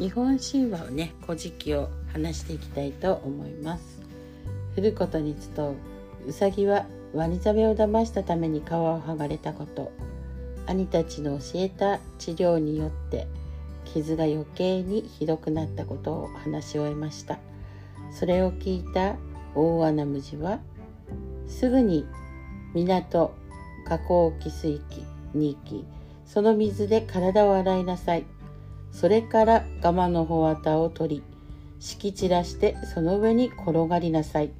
日本神話をね古事記を話していきたいと思います。降ることに集ううさぎはワニザメを騙したために皮を剥がれたこと。兄たちの教えた治療によって傷が余計にひどくなったことを話し終えました。それを聞いた大穴無地はすぐに港河口汽水器に行きその水で体を洗いなさい。それからガマの穂綿を取り敷き散らしてその上に転がりなさい。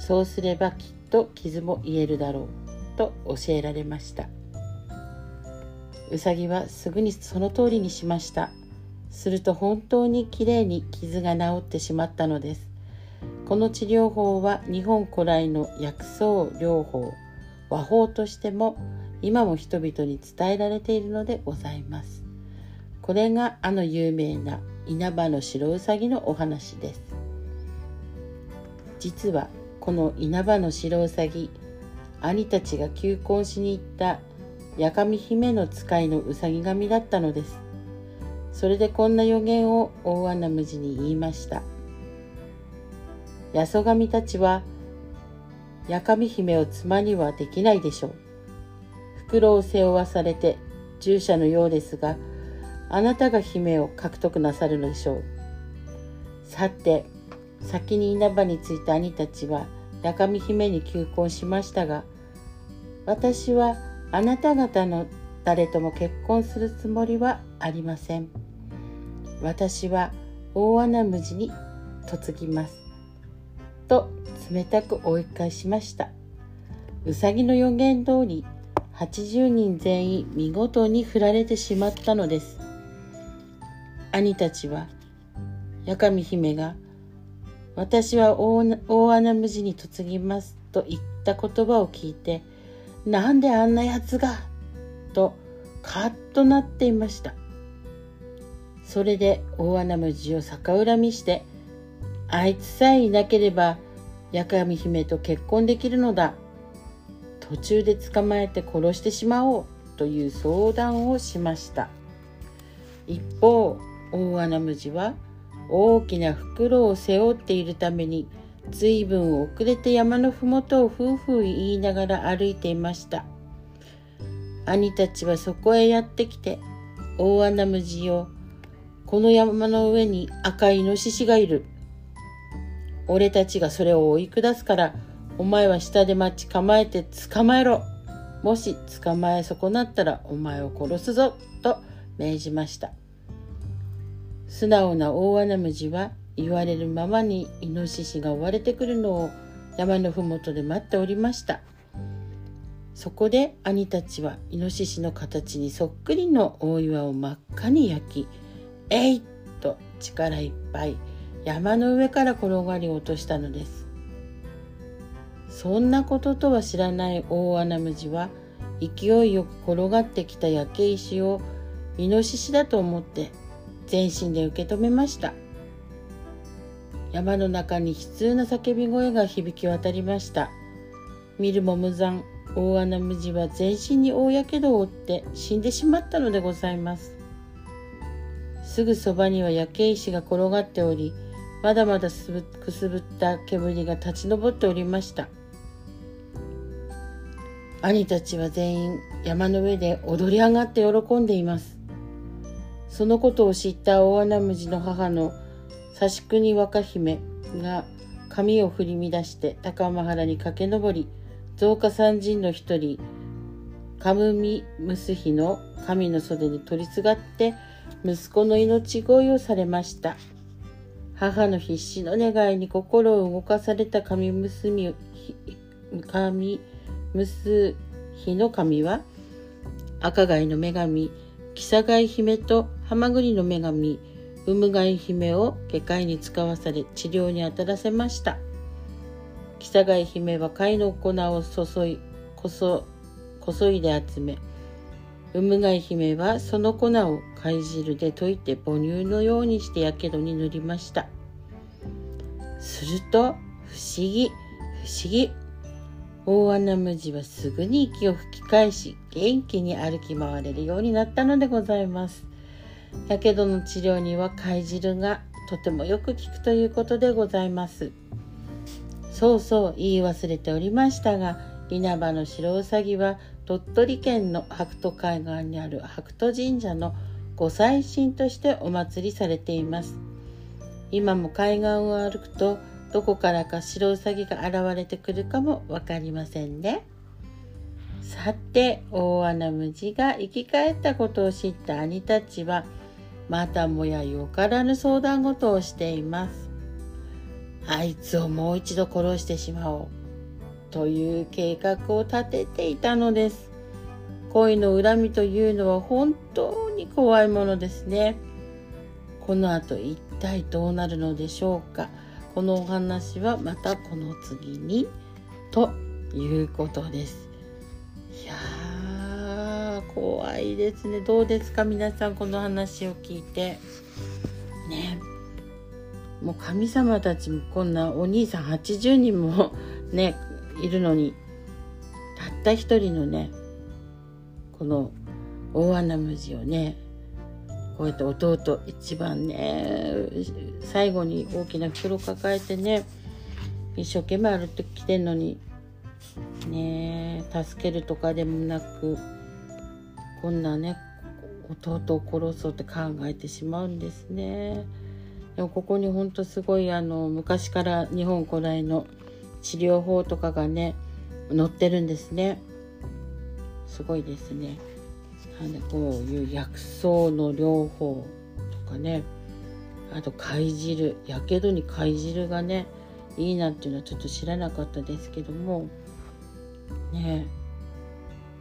そうすればきっと傷も癒えるだろうと教えられました。うさぎはすぐにその通りにしました。すると本当にきれいに傷が治ってしまったのです。この治療法は日本古来の薬草療法和法としても今も人々に伝えられているのでございます。これがあの有名な稲葉の白うさぎのお話です。実はこの稲葉の白うさぎ兄たちが求婚しに行った八上姫の使いのうさぎ神だったのです。それでこんな予言を大穴無地に言いました。八十神たちは八上姫を妻にはできないでしょう。袋を背負わされて従者のようですがあなたが姫を獲得なさるのでしょう。さて、先に稲葉についた兄たちは、八上姫に求婚しましたが、私はあなた方の誰とも結婚するつもりはありません。私は大穴無地に嫁ぎます。と冷たく追い返しました。うさぎの予言通り、80人全員見事に振られてしまったのです。兄たちは八上姫が「私は大穴無地に嫁ぎます」と言った言葉を聞いて「なんであんなやつが!」とカッとなっていましたそれで大穴無地を逆恨みして「あいつさえいなければ八上姫と結婚できるのだ」途中で捕まえて殺してしまおうという相談をしました一方大穴無地は大きな袋を背負っているために随分遅れて山の麓を夫婦言いながら歩いていました。兄たちはそこへやってきて大穴無地よこの山の上に赤いイノシシがいる。俺たちがそれを追い下すからお前は下で待ち構えて捕まえろ。もし捕まえ損なったらお前を殺すぞ。と命じました。素直な大穴ムジは言われるままにイノシシが追われてくるのを山のふもとで待っておりましたそこで兄たちはイノシシの形にそっくりの大岩を真っ赤に焼き「えい!」と力いっぱい山の上から転がり落としたのですそんなこととは知らない大穴ムジは勢いよく転がってきた焼け石をイノシシだと思って全身で受け止めました。山の中に悲痛な叫び声が響き渡りました。見るも無残大穴無地は全身に大やけどを負って死んでしまったのでございます。すぐそばには焼け石が転がっておりまだまだくすぶった煙が立ち上っておりました。兄たちは全員山の上で踊り上がって喜んでいます。そのことを知った大穴無地の母の指国若姫が髪を振り乱して高浜原に駆け上り増加三人の一人カムミムスヒの神の袖に取りすがって息子の命乞いをされました。母の必死の願いに心を動かされた神娘神娘の神は赤貝の女神キサガイ姫とハマグリの女神ウムガイ姫を下界に使わされ治療に当たらせました。キサガイ姫は貝の粉を注いこそこそいで集めウムガイ姫はその粉を貝汁で溶いて母乳のようにしてやけどに塗りました。すると不思議不思議。大穴無地はすぐに息を吹き返し元気に歩き回れるようになったのでございます。やけどの治療には貝汁がとてもよく効くということでございます。そうそう言い忘れておりましたが稲葉の白うさぎは鳥取県の白兎海岸にある白兎神社のご祭神としてお祭りされています。今も海岸を歩くとどこからか白うさぎが現れてくるかも分かりませんね。さて大穴無地が生き返ったことを知った兄たちはまたもやよからぬ相談事をしています。あいつをもう一度殺してしまおうという計画を立てていたのです。恋の恨みというのは本当に怖いものですね。この後一体どうなるのでしょうか。このお話はまたこの次にということです。いや怖いですね。どうですか皆さんこの話を聞いて。ね。もう神様たちもこんなお兄さん80人もねいるのにたった一人のねこの大穴無地をねこうやって弟一番ね最後に大きな袋抱えてね一生懸命歩ってきてんのにね助けるとかでもなくこんなね弟を殺そうって考えてしまうんですね。でもここにほんとすごいあの昔から日本古来の治療法とかがね載ってるんですね。すごいですね。なんでこういう薬草の療法とかねあと貝汁やけどに貝汁がねいいなっていうのはちょっと知らなかったですけどもね。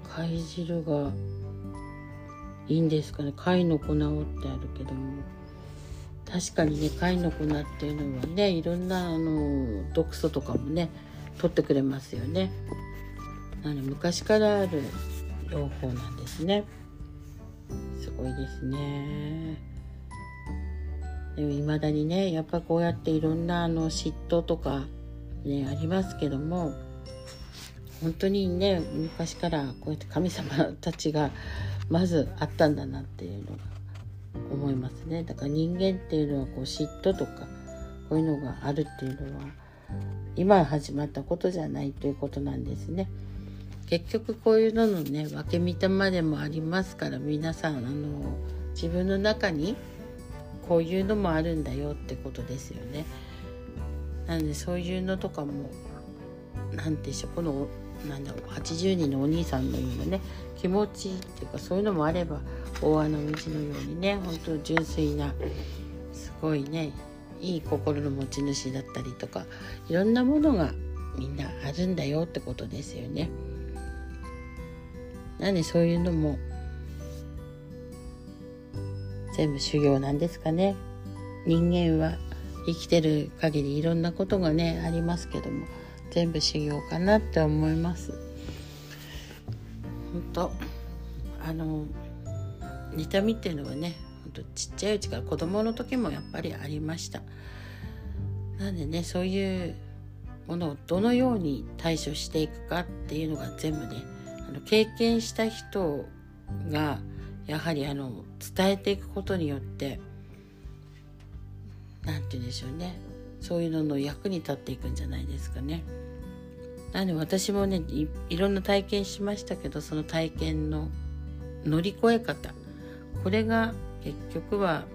貝汁がいいんですかね。貝の粉をってあるけども。確かにね貝の粉っていうのはねいろんなあの毒素とかもね取ってくれますよね。なので昔からある療法なんですね。すごいですね。でも未だにねやっぱこうやっていろんなあの嫉妬とかねありますけども。本当にね昔からこうやって神様たちがまずあったんだなっていうのが思いますねだから人間っていうのはこう嫉妬とかこういうのがあるっていうのは今始まったことじゃないということなんですね。結局こういうののね分け見たまでもありますから皆さんあの自分の中にこういうのもあるんだよってことですよね。なのでそういうのとかも何でしょうこのなんだろう80人のお兄さんのようなね気持ちっていうかそういうのもあれば大穴道のようにね本当純粋なすごいねいい心の持ち主だったりとかいろんなものがみんなあるんだよってことですよね。なんでそういうのも全部修行なんですかね。人間は生きてる限りいろんなことがねありますけども全部修行かなって思います。本当。あの痛みっていうのはねほんとちっちゃいうちから子供の時もやっぱりありました。なんでねそういうものをどのように対処していくかっていうのが全部ねあの経験した人がやはりあの伝えていくことによって何て言うんでしょうね。そういうのの役に立っていくんじゃないですかね。なんで私もねいろんな体験しましたけどその体験の乗り越え方これが結局は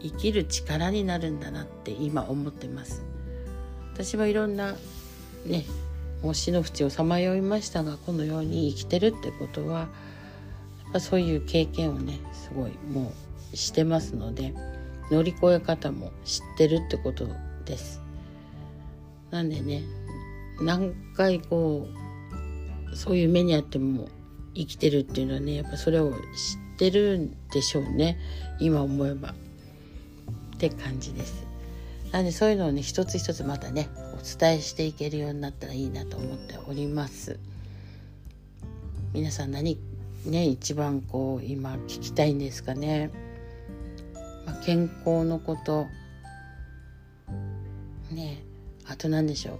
生きる力になるんだなって今思ってます私はいろんなねもう死の淵をさまよいましたがこのように生きてるってことはやっぱそういう経験をねすごいもうしてますので乗り越え方も知ってるってことです。なんでね何回こうそういう目にあっても生きてるっていうのはねやっぱそれを知ってるんでしょうね。今思えば。って感じです。なのでそういうのをね一つ一つまたねお伝えしていけるようになったらいいなと思っております。皆さん何ね一番こう今聞きたいんですかね、まあ、健康のこと。ねあと何でしょう？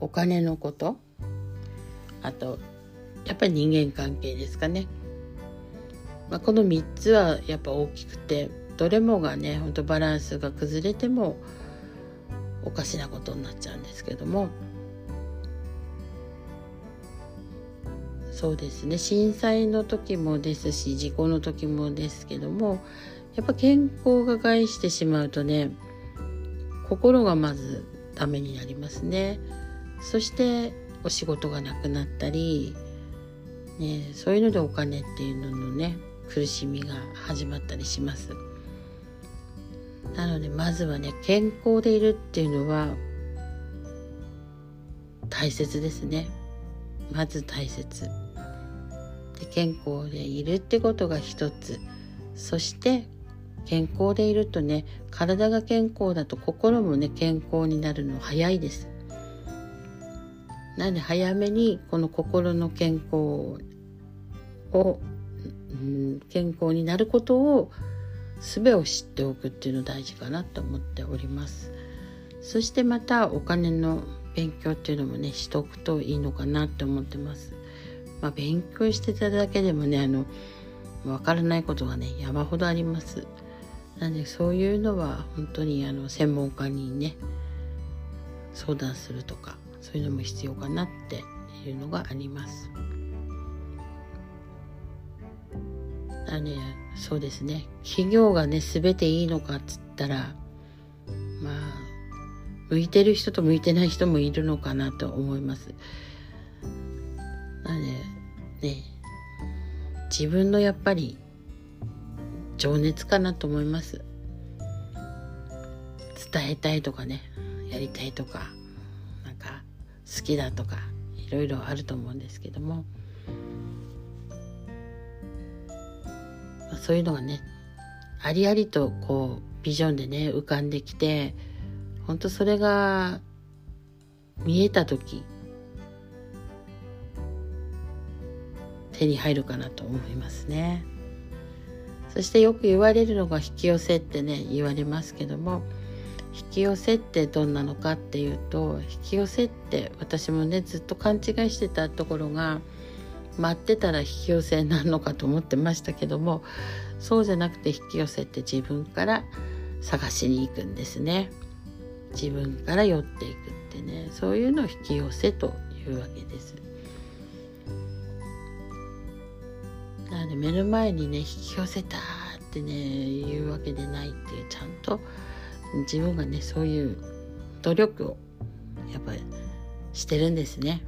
お金のこと？あとやっぱり人間関係ですかね。まあ、この3つはやっぱ大きくてどれもがねほんとバランスが崩れてもおかしなことになっちゃうんですけども。そうですね。震災の時もですし事故の時もですけどもやっぱ健康が害してしまうとね心がまずダメになりますね。そしてお仕事がなくなったり、ね、そういうのでお金っていうののね苦しみが始まったりします。なのでまずはね健康でいるっていうのは大切ですね。まず大切。で健康でいるってことが一つ。そして健康でいるとね体が健康だと心もね健康になるの早いです。なので早めにこの心の健康を、うん、健康になることを術を知っておくっていうの大事かなと思っております。そしてまたお金の勉強っていうのもねしておくといいのかなって思ってます。まあ、勉強してただけでもねあのわからないことがね山ほどあります。なのでそういうのは本当にあの専門家にね相談するとかそういうのも必要かなっていうのがあります。だねそうですね企業がね全ていいのかっつったらまあ向いてる人と向いてない人もいるのかなと思います。なのでね自分のやっぱり情熱かなと思います伝えたいとかねやりたいとかなんか好きだとかいろいろあると思うんですけども、まあ、そういうのがねありありとこうビジョンでね浮かんできて本当それが見えた時手に入るかなと思いますね。そしてよく言われるのが引き寄せってね言われますけども引き寄せってどんなのかっていうと引き寄せって私もねずっと勘違いしてたところが待ってたら引き寄せなるのかと思ってましたけどもそうじゃなくて引き寄せって自分から探しに行くんですね。自分から寄っていくってねそういうのを引き寄せというわけです。ので目の前にね引き寄せたってね言うわけでないっていうちゃんと自分がねそういう努力をやっぱりしてるんですね。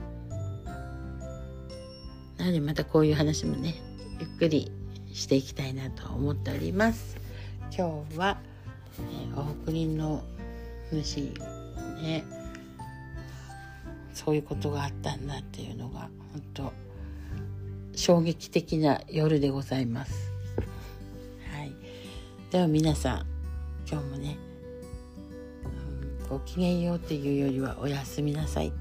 なのでまたこういう話もねゆっくりしていきたいなと思っております。今日は、え、お送りの主ねそういうことがあったんだっていうのが本当衝撃的な夜でございます。はい、では皆さん今日もね、うん、ごきげんようっていうよりはおやすみなさい。